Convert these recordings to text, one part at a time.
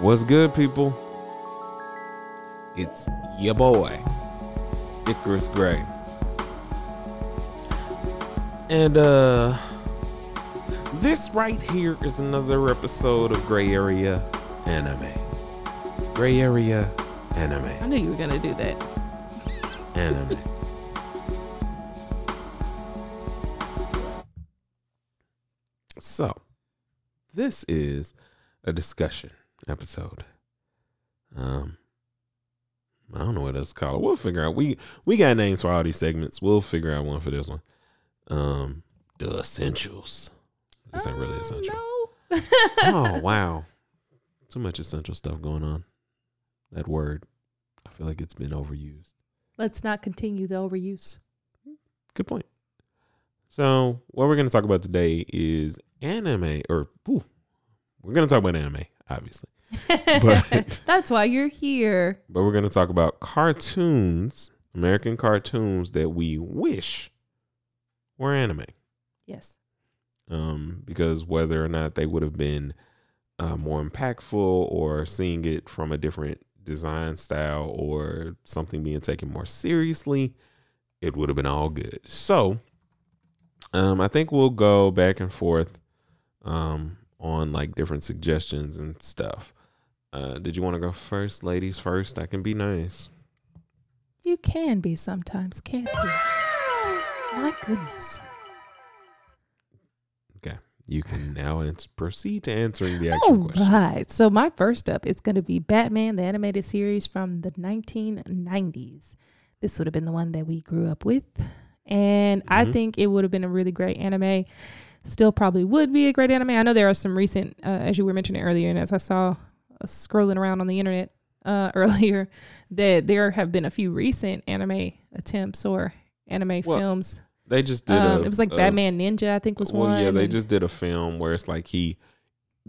What's good, people? It's your boy, Icarus Gray. And, uh, this right here is another episode of Gray Area Anime. Gray Area Anime. I knew you were gonna do that. Anime. so, this is a discussion episode. Um, I don't know what else to call it. We'll figure out. We we got names for all these segments. We'll figure out one for this one. Um, the essentials. This ain't really Oh, essential. No. oh wow, too much essential stuff going on. That word, I feel like it's been overused. Let's not continue the overuse. Good point. So, what we're going to talk about today is anime, or ooh, we're going to talk about anime, obviously, But- That's why you're here. but we're going to talk about cartoons, American cartoons that we wish were anime. Yes. Um, because whether or not they would have been uh, more impactful, or seeing it from a different design style, or something being taken more seriously, it would have been all good. So, um, I think we'll go back and forth um, on like different suggestions and stuff. Uh, did you want to go first, ladies? First, I can be nice. You can be sometimes, can't you? My goodness. Okay, you can now proceed to answering the All actual question. right. So my first up is going to be Batman, the animated series from the 1990s. This would have been the one that we grew up with. And I Mhm. think it would have been a really great anime. Still probably would be a great anime. I know there are some recent, uh, as you were mentioning earlier, and as I saw scrolling around on the internet uh, earlier, that there have been a few recent anime attempts or anime Well, films. They just did. Um, a, it was like a- Batman Ninja, I think was well, one. yeah, they and- just did a film where it's like he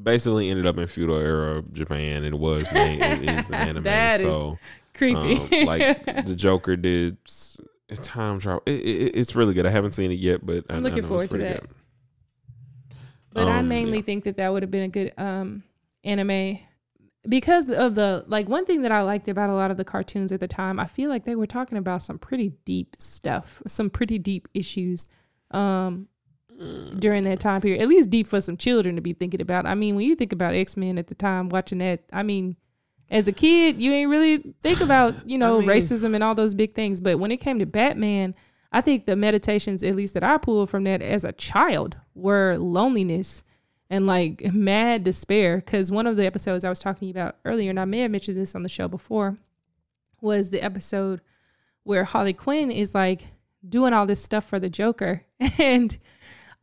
basically ended up in feudal era Japan and it was made it is an anime. That so creepy. um, like the Joker did time travel. It, it, it's really good. I haven't seen it yet, but I, I'm I looking it's forward to that. good. But I Um, mainly yeah. think that that would have been a good um, anime because of the like one thing that I liked about a lot of the cartoons at the time. I feel like they were talking about some pretty deep stuff, some pretty deep issues um, during that time period. At least deep for some children to be thinking about. I mean, when you think about X Men at the time, watching that, I mean. As a kid, you ain't really think about, you know, mean- racism and all those big things. But when it came to Batman, I think the meditations, at least that I pulled from that as a child, were loneliness and like mad despair. Because one of the episodes I was talking about earlier, and I may have mentioned this on the show before, was the episode where Harley Quinn is like doing all this stuff for the Joker. And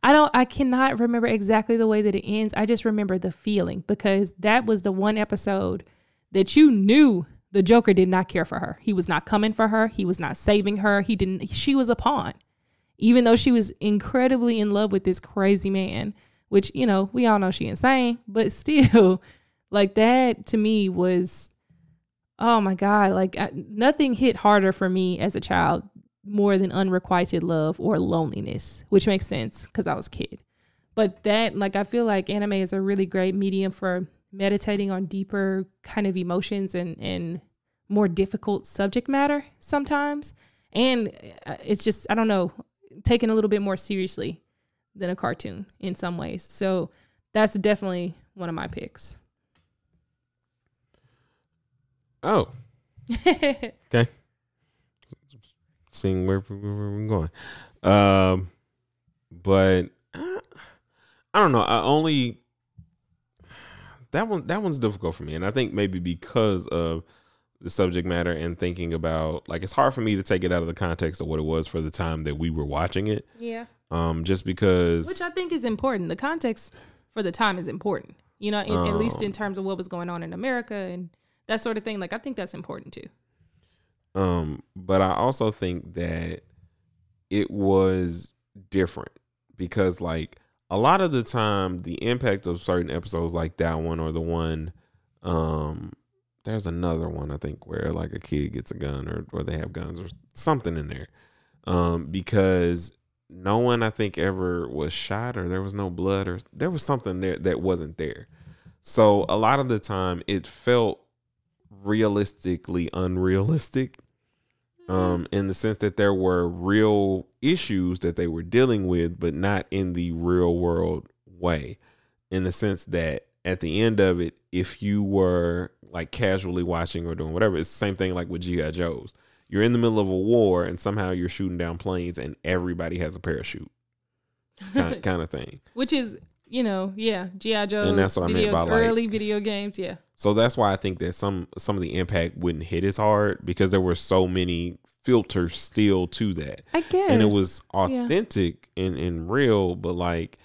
I don't, I cannot remember exactly the way that it ends. I just remember the feeling because that was the one episode that you knew the Joker did not care for her. He was not coming for her. He was not saving her. He didn't, she was a pawn. Even though she was incredibly in love with this crazy man, which, you know, we all know she insane, but still, like that to me was, oh my God, like I, nothing hit harder for me as a child more than unrequited love or loneliness, which makes sense because I was a kid. But that, like, I feel like anime is a really great medium for meditating on deeper kind of emotions and and more difficult subject matter sometimes and uh, it's just i don't know taken a little bit more seriously than a cartoon in some ways so that's definitely one of my picks Oh, okay. Seeing where, where, we're going. Um, but uh, I don't know. I only that one that one's difficult for me, and I think maybe because of the subject matter and thinking about like it's hard for me to take it out of the context of what it was for the time that we were watching it. yeah Um, just because which i think is important. The context for the time is important you know in, at least in Um, terms of what was going on in america and that sort of thing. Like i think that's important too. Um, but I also think that it was different because like a lot of the time the impact of certain episodes like that one or the one um there's another one I think where like a kid gets a gun or or they have guns or something in there. Um because no one I think ever was shot or there was no blood or there was something there that wasn't there. So a lot of the time it felt realistically unrealistic. Um, in the sense that there were real issues that they were dealing with, but not in the real world way. In the sense that at the end of it, if you were like casually watching or doing whatever, it's the same thing like with G.I. Joe's. You're in the middle of a war and somehow you're shooting down planes and everybody has a parachute. Kind, kind of thing. Which is, you know, yeah, GI Joe. And that's what I meant video, by, like- early video games. Yeah, So that's why I think that some some of the impact wouldn't hit as hard because there were so many filters still to that. I guess. And it was Yeah. authentic and, and real, but like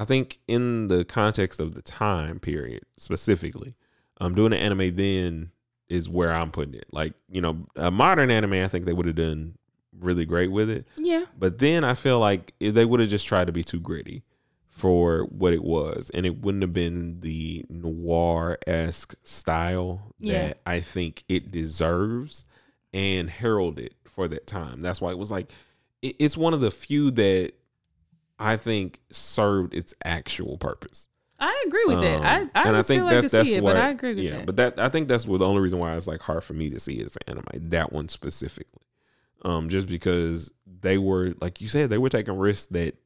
I think in the context of the time period specifically, um doing an anime then is where I'm putting it. Like, you know, a modern anime I think they would have done really great with it. Yeah, But then I feel like they would have just tried to be too gritty for what it was, and it wouldn't have been the noir esque style Yeah. that I think it deserves and heralded for that time. That's why it was like it's one of the few that I think served its actual purpose. I agree with that. Um, I I and would still like to see it, where- but I agree with that. yeah, that. but that I think that's what the only reason why it's like hard for me to see it as an anime. That one specifically, um, just because they were like you said, they were taking risks that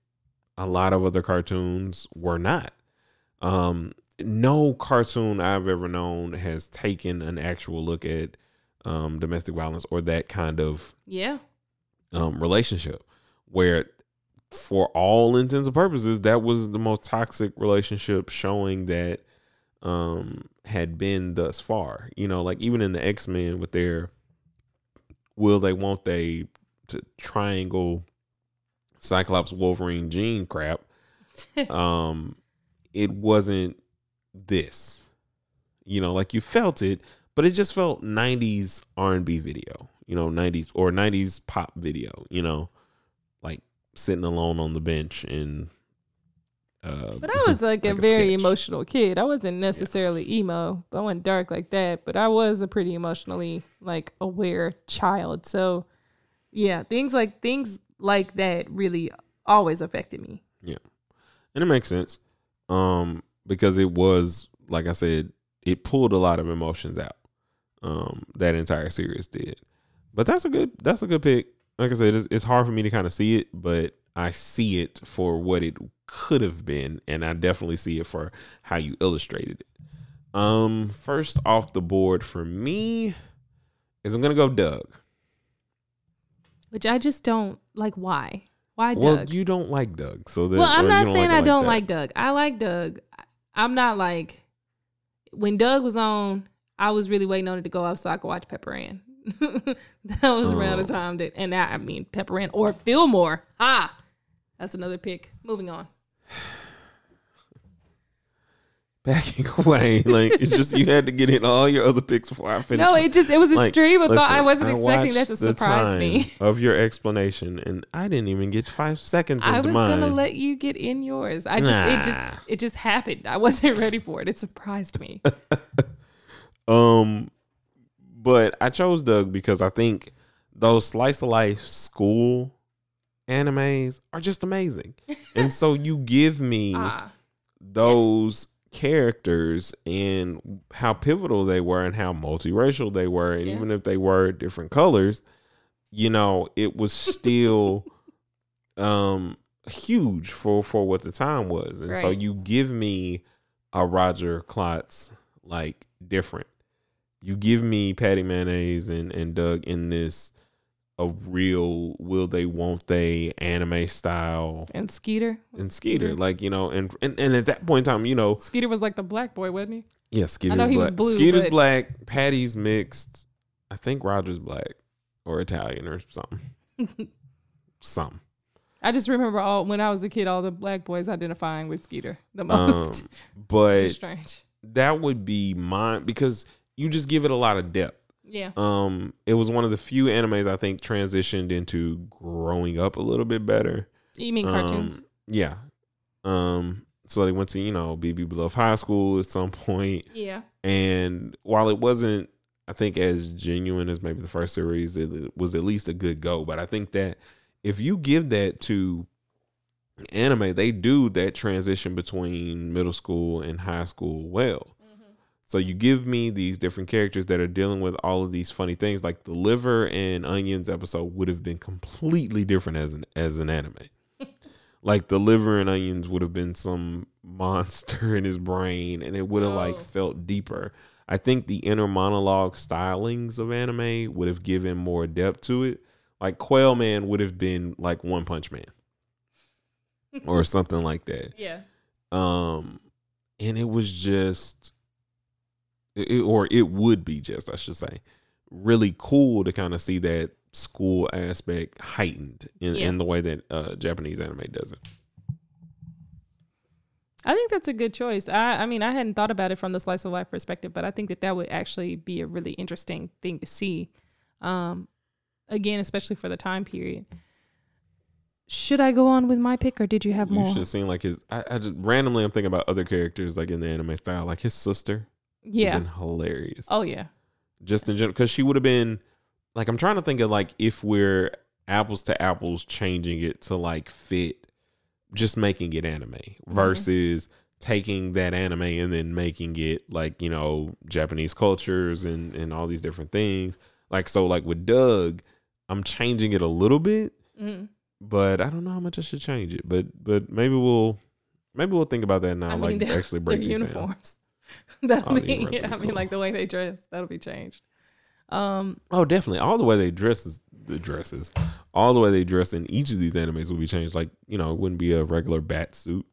a lot of other cartoons were not. Um, no cartoon I've ever known has taken an actual look at um, domestic violence or that kind of yeah, um, relationship where for all intents and purposes that was the most toxic relationship showing that um had been thus far. You know like even in the x-men with their will they won't they to triangle cyclops wolverine Jean crap um it wasn't this. You know like you felt it but it just felt 90s r&b video you know 90s or 90s pop video you know sitting alone on the bench and uh but I was like, a like a very sketch. emotional kid. I wasn't necessarily emo. I wasn't dark like that, but I was a pretty emotionally like aware child. So yeah, things like things like that really always affected me. Yeah, and it makes sense um because it was like i said it pulled a lot of emotions out um that entire series did but that's a good that's a good pick like i said it's, it's hard for me to kind of see it but i see it for what it could have been and i definitely see it for how you illustrated it um first off the board for me is i'm gonna go doug Which I just don't like why? Why Doug? well you don't like doug so that, well, I'm not saying it I don't that. like Doug. I like Doug. I'm not like when Doug was on, I was really waiting on it to go up so I could watch Pepper Ann. That was around Oh. the time that, and I, I mean Pepper Ann or Fillmore. Ah, that's another pick. Moving on. backing away. Like it's just you had to get in all your other picks before I finished. No, it just it was a Like, stream of thought. I wasn't I expecting that to the surprise time me. of your explanation, and I didn't even get five seconds I was mine. gonna let you get in yours. I just it just it just happened. I wasn't ready for it. It surprised me. um, but I chose Doug because I think those slice of life school animes are just amazing, and so you give me ah, those characters and how pivotal they were and how multiracial they were and Yeah. even if they were different colors you know it was still um huge for for what the time was. And so you give me a roger klotz like different you give me patty mayonnaise and and doug in this a real will they won't they anime style and Skeeter. and Skeeter, like you know, and, and and at that point in time, you know, Skeeter was like the black boy, wasn't he? yeah, Skeeter's know he was black. blue, Skeeter's but- black. Patty's mixed. I think Roger's black or Italian or something. something. I just remember all when I was a kid, all the black boys identifying with Skeeter the Um, most. Which but strange. that would be mine because you just give it a lot of depth. Yeah. Um, it was one of the few animes I think transitioned into growing up a little bit better. You mean cartoons? Um, yeah. Um, so they went to you know Beebe Bluff High School at some point. yeah. And while it wasn't, I think, as genuine as maybe the first series, it was at least a good go. But I think that if you give that to anime, they do that transition between middle school and high school well. So you give me these different characters that are dealing with all of these funny things. Like the liver and onions episode would have been completely different as an as an anime. like the liver and onions would have been some monster in his brain, and it would have like Oh. felt deeper. I think the inner monologue stylings of anime would have given more depth to it. Like Quail Man would have been like One Punch Man or something like that. Yeah. Um, and it was just, it, or it would be just, I should say, really cool to kind of see that school aspect heightened in, Yeah. in the way that uh, Japanese anime does it. I think that's a good choice. I, I mean, I hadn't thought about it from the slice of life perspective, but I think that that would actually be a really interesting thing to see. Um, again, especially for the time period. Should I go on with my pick, or did you have more? You should have seen like his. I, I just randomly I'm thinking about other characters like in the anime style, like his sister. Yeah. been hilarious. Oh yeah. just in general because she would have been like i'm trying to think of like if we're apples to apples changing it to like fit just making it anime versus taking that anime and then making it like you know japanese cultures and and all these different things like so like with doug i'm changing it a little bit Mhm. but i don't know how much i should change it but but maybe we'll maybe we'll think about that now I mean, like actually break these uniforms. That'll Oh, be. Yeah, I be mean, like the way they dress. That'll be changed. Um. Oh, definitely. All the way they dress is the dresses. All the way they dress in each of these animes will be changed. Like you know, it wouldn't be a regular bat suit.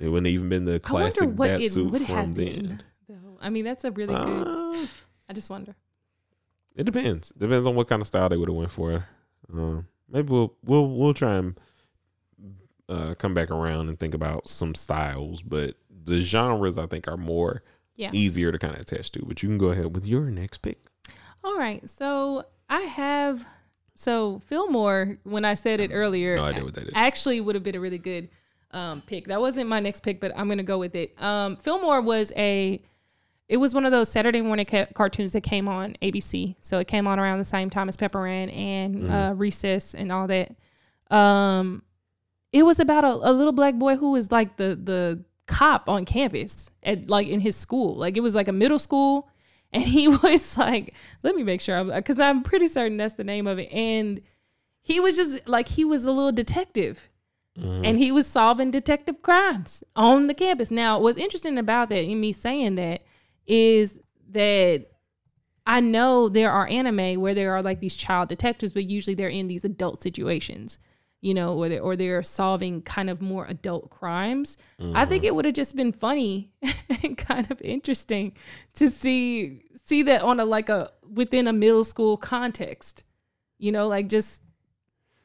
It wouldn't even been the classic wonder what bat it suit would from then. Though. I mean, that's a really good. Uh, I just wonder. it depends. Depends on what kind of style they would have went for. Um, maybe we'll we'll we'll try and uh, come back around and think about some styles, but the genres I think are more Yeah. easier to kind of attach to. But you can go ahead with your next pick. All right. So I have. So Fillmore, when I said it earlier, No idea what that is. actually would have been a really good um, pick. That wasn't my next pick, but I'm gonna go with it. Um, Fillmore was a. It was one of those Saturday morning ca- cartoons that came on ABC. So it came on around the same time as Pepper Ann and uh, Recess and all that. Um, it was about a, a little black boy who was like the the cop on campus at like in his school. Like it was like a middle school, and he was like, let me make sure, because I'm pretty certain that's the name of it. And he was just like he was a little detective, mm-hmm. and he was solving detective crimes on the campus. Now, what's interesting about that, in me saying that, is that I know there are anime where there are like these child detectives, but usually they're in these adult situations, you know, or they or they're solving kind of more adult crimes. I think it would have just been funny and kind of interesting to see see that on a like a within a middle school context, you know, like just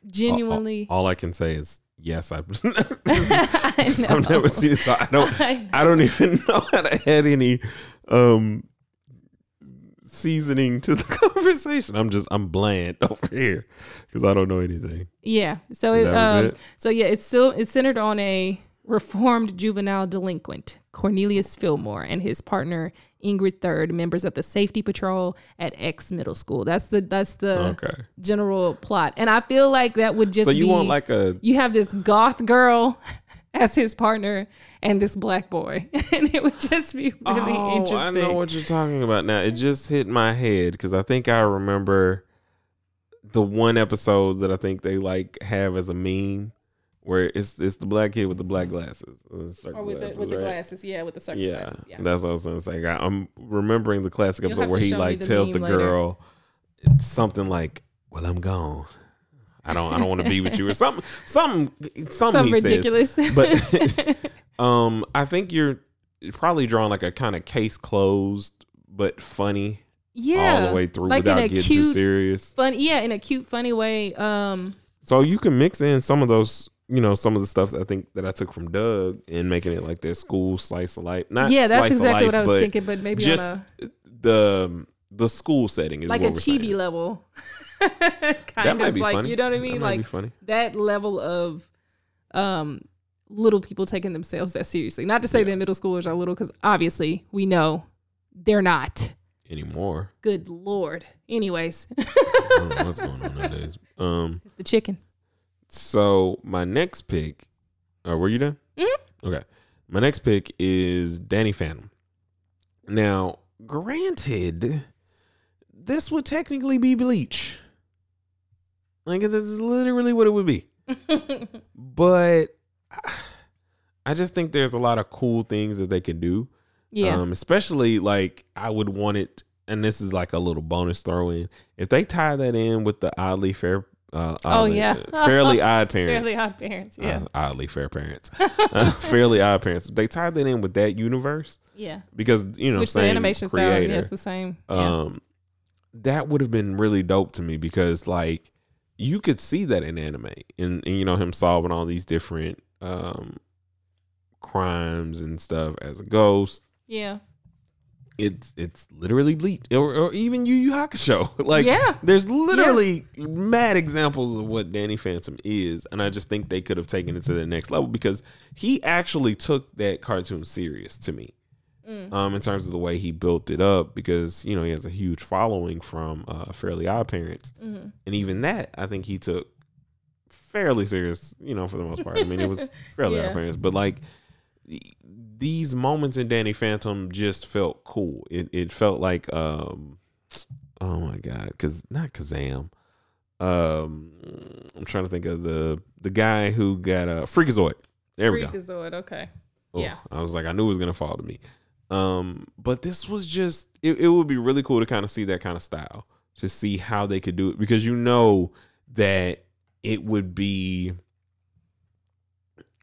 genuinely. All, all I can say is yes. I've, I I've never seen it, so I don't. I- I don't even know how to add any um seasoning to the conversation. I'm just I'm bland over here because I don't know anything. Yeah. So it, um, it? so yeah, it's still it's centered on a reformed juvenile delinquent, Cornelius Fillmore, and his partner Ingrid Third, members of the safety patrol at X Middle School. That's the that's the Okay, general plot, and I feel like that would just be so you be, want like a you have this goth girl as his partner and this black boy, and it would just be really oh, interesting. I know what you're talking about now. It just hit my head because I think I remember the one episode that I think they like have as a meme where it's it's the black kid with the black glasses, or with the glasses, with the glasses, yeah, with the circle Yeah, glasses, yeah. that's what I was gonna say. I- I'm remembering the classic You'll episode where he like the tells the later. girl something like, "Well, I'm gone. I don't. I don't want to be with you," or something. Something. Something Some he ridiculous, says. But um, I think you're probably drawing like a kind of case closed but funny yeah, all the way through like without a getting too serious. fun yeah in a cute funny way um So you can mix in some of those. You know, some of the stuff that I think that I took from Doug and making it like their school slice of life. Not yeah that's exactly what i was thinking but maybe just on the the school setting is like what a chibi level kind That might of be like funny. you know what i mean like that level of um little people taking themselves that seriously not to say that middle schoolers are little because obviously we know they're not anymore. good lord anyways I don't know what's going on nowadays. Um, it's the chicken so my next pick, uh, were you done? Mhm. Okay. My next pick is Danny Phantom. Now, granted, this would technically be bleach. Like this is literally what it would be. but I just think there's a lot of cool things that they can do. yeah. Um, especially like I would want it, and this is like a little bonus throw in. If they tie that in with the oddly fair, uh, Oh, yeah. fairly odd parents, Fairly odd parents. Yeah. uh, oddly fair parents, uh, fairly odd parents. They tied that in with that universe yeah. because you know Which the same animation creator, style, yeah, it's the same. Yeah. um, that would have been really dope to me because like you could see that in anime, and, and you know him solving all these different um crimes and stuff as a ghost. yeah. It's it's literally bleach, or, or even Yu Yu Hakusho. like Yeah. there's literally mad examples of what Danny Phantom is, and I just think they could have taken it to the next level because he actually took that cartoon serious to me Mm. um, in terms of the way he built it up because you know he has a huge following from uh, Fairly Odd Parents, hmm and even that I think he took fairly serious. You know, for the most part. I mean, it was Fairly Yeah. Odd Parents, but like these moments in Danny Phantom just felt cool. It it felt like um, oh my god, because not Kazam. Um, I'm trying to think of the the guy who got a uh, Freakazoid. There we go. Freakazoid. Okay. Oh, Yeah. I was like, I knew it was gonna fall to me. Um, but this was just it, it would be really cool to kind of see that kind of style, to see how they could do it because you know that it would be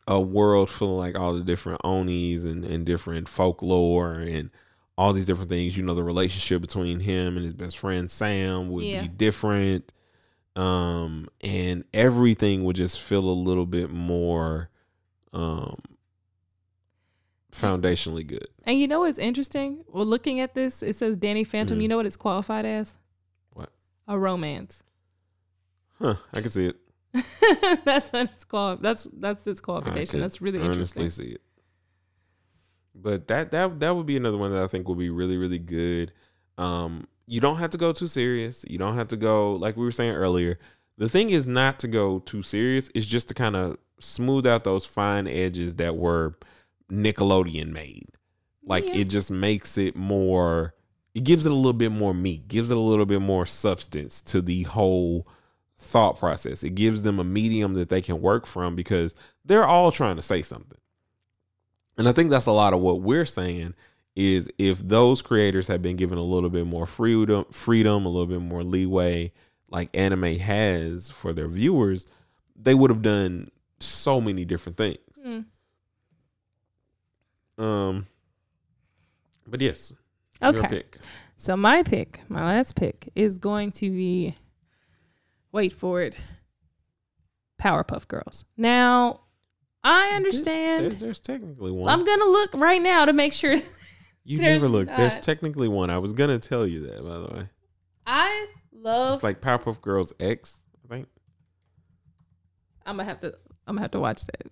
a world full of like all the different onis and, and different folklore and all these different things. You know, the relationship between him and his best friend Sam would Yeah. be different. Um, and everything would just feel a little bit more um foundationally good. And you know what's interesting? Well, looking at this, it says Danny Phantom. Mhm. You know what it's qualified as? What? A romance. Huh, I can see it. that's what it's qual- That's that's its qualification. That's really interesting. honestly see it. But that that that would be another one that I think would be really really good. Um, you don't have to go too serious. You don't have to go like we were saying earlier. The thing is not to go too serious. It's just to kind of smooth out those fine edges that were Nickelodeon made. Like Yeah. it just makes it more. It gives it a little bit more meat. Gives it a little bit more substance to the whole thought process. It gives them a medium that they can work from because they're all trying to say something. And I think that's a lot of what we're saying is if those creators had been given a little bit more freedom, freedom, a little bit more leeway like anime has for their viewers, they would have done so many different things. Mm. Um but yes, Okay. So my pick, my last pick, is going to be wait for it. Powerpuff Girls. Now, I There- understand. there's technically one. I'm gonna look right now to make sure. you never looked. There's technically one. I was gonna tell you that by the way. I love. It's like Powerpuff Girls X, I think. I'm gonna have to. I'm gonna have to watch that.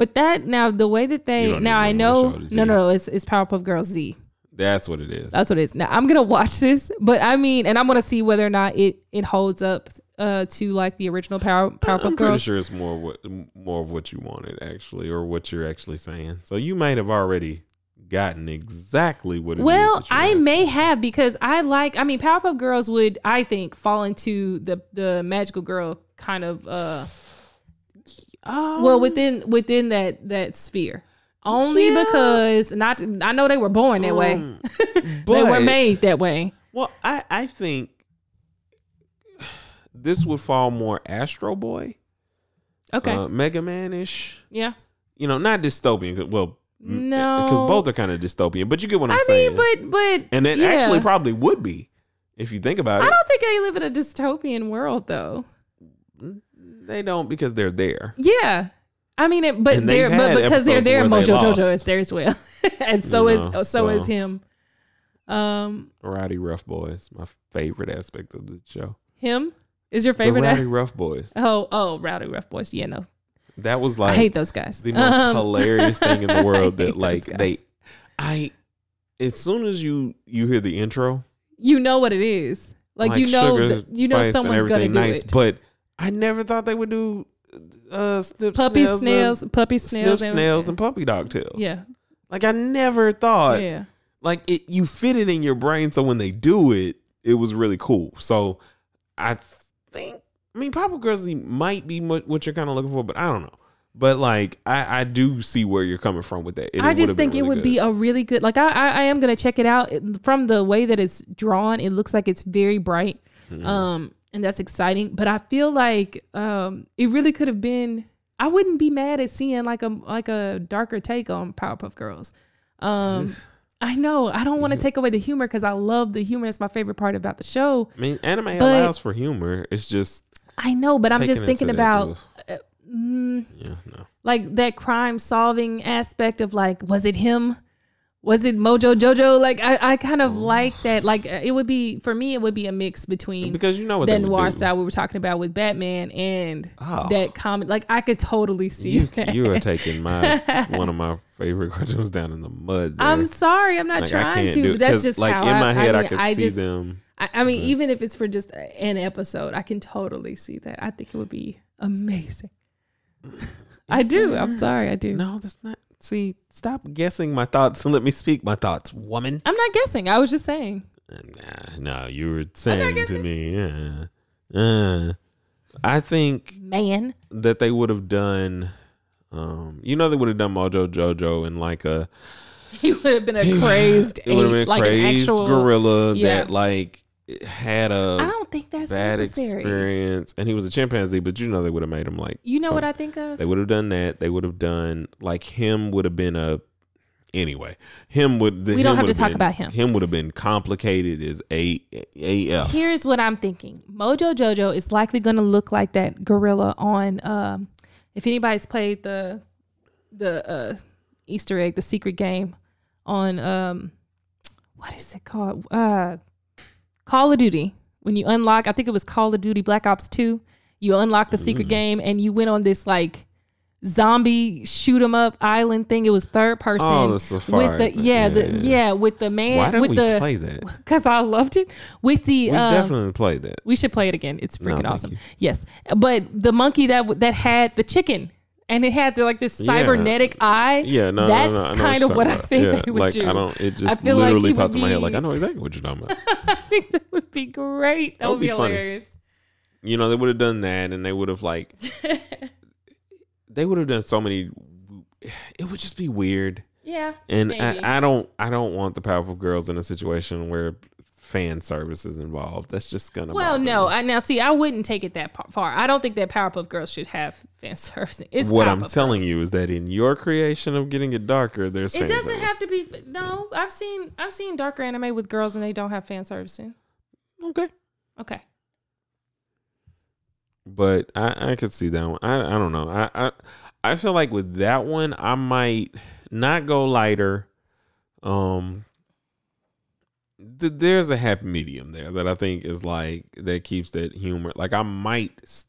But that now the way that they now I know know what show it is no no no it's it's Powerpuff Girls Z. That's what it is. That's what it is. Now I'm gonna watch this, but I mean, and I'm gonna see whether or not it it holds up uh to like the original Power Powerpuff Girls. I'm pretty Girls. sure it's more what more of what you wanted actually, or what you're actually saying. So you might have already gotten exactly what it Well, I may have because I like. I mean, Powerpuff Girls would I think fall into the the magical girl kind of uh Um, well within within that that sphere. Only Yeah. because not I know they were born that way. um, they were made that way. Well, I I think this would fall more Astro Boy, Okay. uh, Mega Man ish. yeah. You know, not dystopian. Well, No. because both are kind of dystopian. But you get what I'm I saying. mean, but but and it yeah. actually probably would be if you think about it. I don't think they live in a dystopian world though. They don't because they're there. Yeah. I mean, it, but they're but because they're there, where they Mojo Jojo is there as well, and so You is know, so, is him. Um, Rowdyruff Boys, my favorite aspect of the show. him is your favorite. the act- Rowdyruff Boys. oh, oh, Rowdyruff Boys. Yeah, no, That was like I hate those guys. the most Um, hilarious thing in the world. that like they, I, as soon as you you hear the intro, you know what it is. Like, you know, sugar, you know someone's gonna do nice, it. But I never thought they would do uh snip, Puppy snails, snails, and, puppy snip snails, snails and puppy dog tails. yeah, like I never thought yeah. like it you fit it in your brain so when they do it, it was really cool. So I think I mean Papa Grizzly might be what you're kind of looking for, but I don't know. But like I, I do see where you're coming from with that. It, I just think really it would good. be a really good like I, I, I am gonna check it out from the way that it's drawn. It looks like it's very bright, mm-hmm. um, and that's exciting. But I feel like um, it really could have been. I wouldn't be mad at seeing like a like a darker take on Powerpuff Girls. Um, I know I don't want to take away the humor because I love the humor. It's my favorite part about the show. I mean, anime allows for humor. It's just I know, but I'm just thinking about. Uh, Mm, yeah, no. Like that crime solving aspect of like, was it him? Was it Mojo Jojo? Like I, I kind of like that. Like uh, it would be for me, it would be a mix between because you know what that noir style we were talking about with Batman and oh. that comic. Like I could totally see you, that. You are taking my one of my favorite cartoons down in the mud. There. I'm sorry, I'm not like, trying to. But that's just like in my I, head I, mean, I could I see just, them. I, I mean, mm-hmm. even if it's for just an episode, I can totally see that. I think it would be amazing. I do. There? I'm sorry. I do. No, that's not. See, stop guessing my thoughts and let me speak my thoughts, woman. I'm not guessing. I was just saying. Nah, no, you were saying to me. Yeah. Uh, I think man that they would have done. Um, you know, they would have done Mojo Jojo in like a. He would have been a crazed. have been like crazed actual, gorilla yeah. that like had a I don't think that's bad necessary. experience, and he was a chimpanzee. But you know, they would have made him like you know some, what I think of. They would have done that. They would have done like him would have been a anyway. Him would the, we don't have to talk been, about him. Him would have been complicated as a af. Here's what I'm thinking: Mojo Jojo is likely going to look like that gorilla on. Um, if anybody's played the the uh, Easter egg, the secret game on um, what is it called? Uh, Call of Duty, when you unlock, I think it was Call of Duty Black Ops 2, you unlock the secret mm. game and you went on this like zombie shoot 'em up island thing. It was third person. Oh, the safari. With the yeah, yeah, the yeah, with the man. Why did with we the, play that? Because I loved it. With the we um, definitely played that. We should play it again. It's freaking no, awesome. You. Yes, but the monkey that that had the chicken and it had the, like this cybernetic yeah. eye. Yeah, no, that's no, no, kind of what I think yeah, they would like, do. I don't. It just literally like popped in my head. Like I know exactly what you're talking about. I think that would be great. That, that would be, be hilarious. You know, they would have done that, and they would have like, they would have done so many. It would just be weird. Yeah, and I, I, don't. I don't want the Powerpuff Girls in a situation where fan services involved. That's just gonna. Well, no. I, now, see, I wouldn't take it that far. I don't think that Powerpuff Girls should have fan service. It's what Powerpuff I'm telling Girls. you is that in your creation of getting it darker, there's. It doesn't service. have to be. No, I've seen I've seen darker anime with girls and they don't have fan servicing. Okay. Okay. But I I could see that one. I I don't know. I I I feel like with that one I might not go lighter. Um, th- there's a happy medium there that I think is like that keeps that humor. Like I might,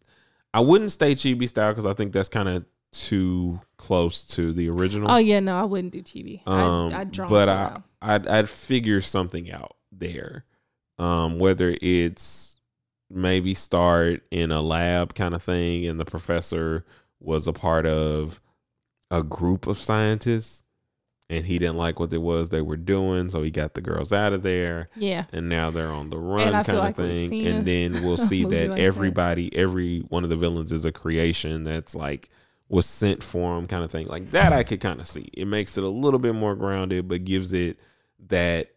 I wouldn't stay chibi style because I think that's kind of too close to the original. Oh yeah, no, I wouldn't do chibi. Um, I'd, I'd draw, but I, I'd I'd figure something out there. Um, whether it's maybe start in a lab kind of thing, and the professor was a part of a group of scientists and he didn't like what it was they were doing, so he got the girls out of there. Yeah. And now they're on the run kind of like thing. And then we'll see that like everybody, that. every one of the villains is a creation that's like was sent for him kind of thing. Like that I could kind of see. It makes it a little bit more grounded, but gives it that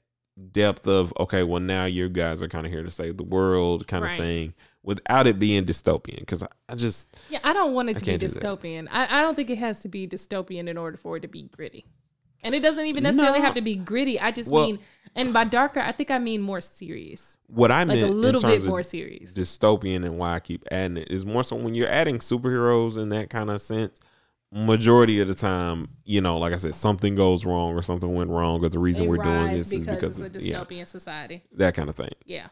depth of okay, well now you guys are kind of here to save the world kind right. of thing without it being dystopian because I, I, just yeah i don't want it to be dystopian I, I don't think it has to be dystopian in order for it to be gritty and it doesn't even necessarily no. have to be gritty. I just well, mean, and by darker, I think I mean more serious. What I like meant a little bit more serious. Dystopian and why I keep adding it is more so when you're adding superheroes in that kind of sense. Majority of the time, you know, like I said, something goes wrong or something went wrong, or the reason they we're doing this is because it's a dystopian yeah, society. That kind of thing. Yeah,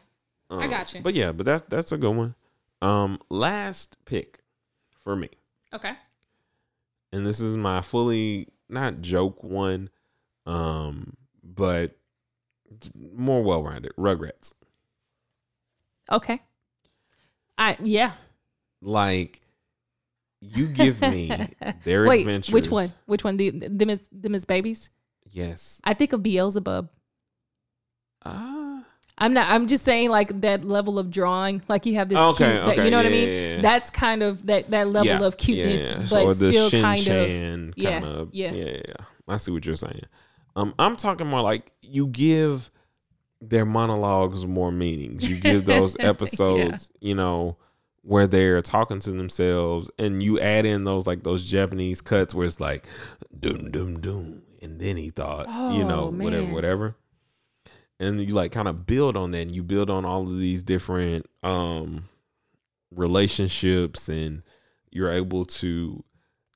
um, I got you. But yeah, but that's that's a good one. Um, last pick for me. Okay. And this is my fully not joke one, um, but more well rounded. Rugrats. Okay. I yeah. Like you give me their Wait, adventures. Which one? Which one? The, them is them is babies. Yes. I think of Beelzebub. Uh, I'm not. I'm just saying like that level of drawing. Like you have this. Okay, cute, that- okay, you know what I mean? yeah, yeah. That's kind of that that level yeah, of cuteness, yeah, yeah. but or still kind of. Yeah, kind of yeah. yeah. yeah, yeah. I see what you're saying. Um, I'm talking more like you give their monologues more meanings. You give those Yeah. episodes, you know, where they're talking to themselves, and you add in those like those Japanese cuts where it's like doom doom doom, and then he thought, you know, Oh, whatever, whatever. And you like kind of build on that, and you build on all of these different um relationships, and you're able to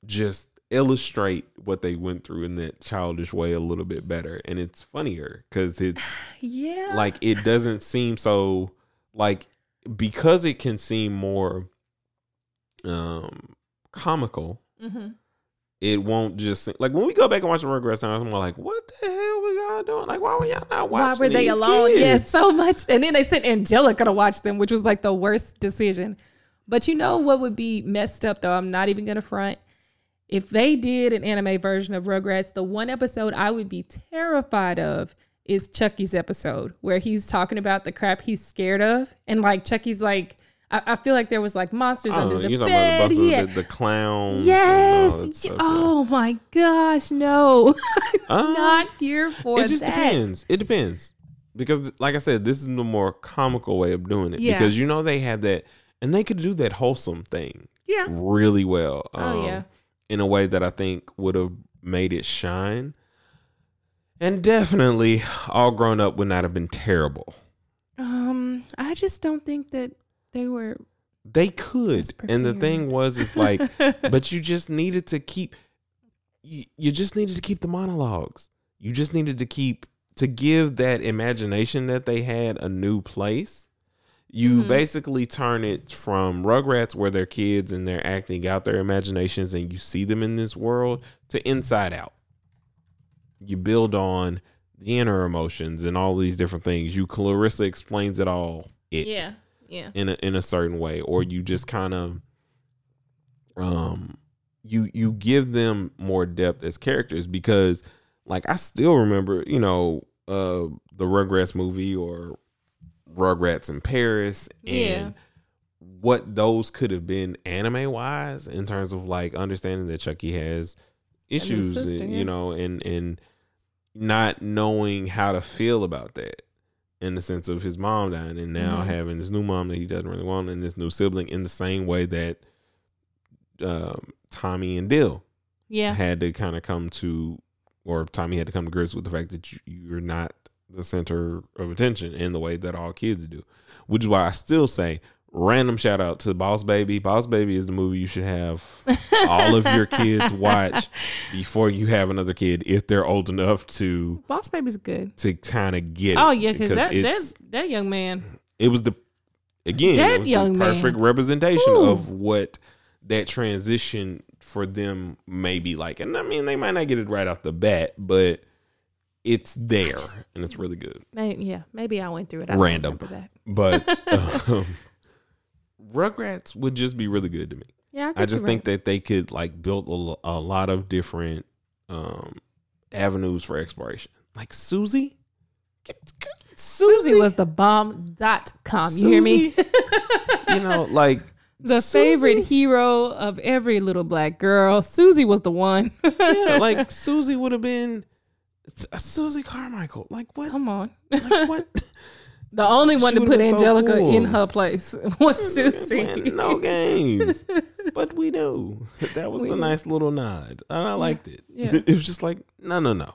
just illustrate what they went through in that childish way a little bit better and it's funnier because it's Yeah. like it doesn't seem so like because it can seem more um comical hmm it won't just like when we go back and watch the Rugrats now I'm like what the hell were y'all doing like why were y'all not Why watching were they these alone? kids? Yes, so much. And then they sent Angelica to watch them, which was like the worst decision. But you know what would be messed up though? I'm not even gonna front. If they did an anime version of Rugrats, the one episode I would be terrified of is Chucky's episode where he's talking about the crap he's scared of. And like Chucky's like I, I feel like there was like monsters Oh, under the bed. about the, He the, the clowns Yes. and all that stuff, yeah. oh my gosh, no. Um, not here for that. it just that. depends. It depends because, like I said, this is the more comical way of doing it Yeah. because you know they had that, and they could do that wholesome thing Yeah. really well. Oh, um, yeah. in a way that I think would have made it shine, and definitely all grown up would not have been terrible. Um, I just don't think that they were. They could, and the thing was, is like, but you just needed to keep you, you just needed to keep the monologues. You just needed to keep to give that imagination that they had a new place. You Mhm. basically turn it from rugrats where they're kids and they're acting out their imaginations and you see them in this world to inside out. You build on the inner emotions and all these different things. You clarissa explains it all it. Yeah, yeah. in a in a certain way or you just kind of um you you give them more depth as characters because like I still remember, you know, uh the Rugrats movie or Rugrats in Paris and Yeah. what those could have been anime wise in terms of like understanding that Chucky has issues sister, and, you know and and not knowing how to feel about that in the sense of his mom dying and now Mhm. having this new mom that he doesn't really want and this new sibling in the same way that um, Tommy and Dill Yeah. had to kind of come to, or Tommy had to come to grips with the fact that you, you're not the center of attention in the way that all kids do. Which is why I still say, random shout out to Boss Baby. Boss Baby is the movie you should have all of your kids watch before you have another kid if they're old enough to Boss Baby's good. to kind of get Oh yeah, because that, that that young man. it was the again That young the man. perfect representation Ooh. of what that transition for them may be like and i mean they might not get it right off the bat but it's there and it's really good May- yeah, maybe I went through it. I Random. but um, rugrats would just be really good to me Yeah, I, i just think right. that they could like build a, a lot of different um avenues for exploration like susie Susie was the bomb dot com. You hear me? You know like the Susie- favorite hero of every little black girl. Susie was the one. yeah, like Susie would have been Susie Carmichael. Like what? Come on. Like what? The only one She to put been so Angelica cool. in her place was Susie. No games, but we knew that was We a knew. nice little nod, and I liked it. yeah. It was just like no, no, no.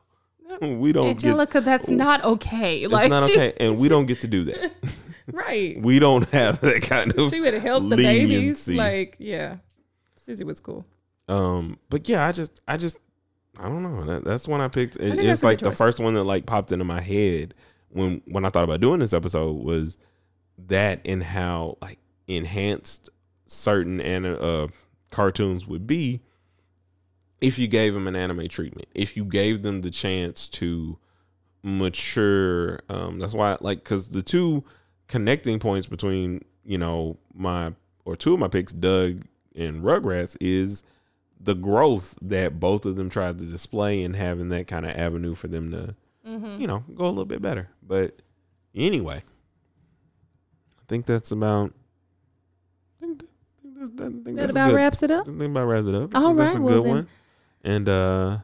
We don't Angelica, that's not okay. get. like It's not she, okay, and we don't get to do that. right. We don't have that kind of. She would have helped the babies. Like, yeah. Susie was cool. Um, but yeah, I just, I just, I don't know. That, that's one I picked. It- think it's like the first one that like popped into my head when when I thought about doing this episode was that and how like enhanced certain and uh cartoons would be if you gave them an anime treatment. If you gave them the chance to mature. Um, that's why like because the two connecting points between you know my or two of my picks, Doug and Rugrats, is the growth that both of them tried to display and having that kind of avenue for them to Mm-hmm. you know go a little bit better. But Anyway, I think that's about. I think, I think that's, I think That that's about good. wraps it I up. think about wraps it up. All right, that's a well good then. one. And uh,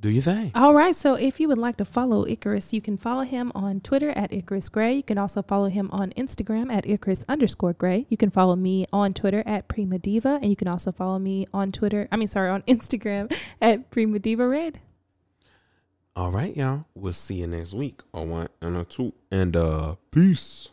do your thing. All right. So if you would like to follow Icarus, you can follow him on Twitter at Icarus Gray. You can also follow him on Instagram at Icarus underscore Gray. You can follow me on Twitter at Prima Diva. And you can also follow me on Twitter, I mean, sorry, on Instagram at Prima Diva Red. All right, y'all. We'll see you next week on one and a two. And uh, peace.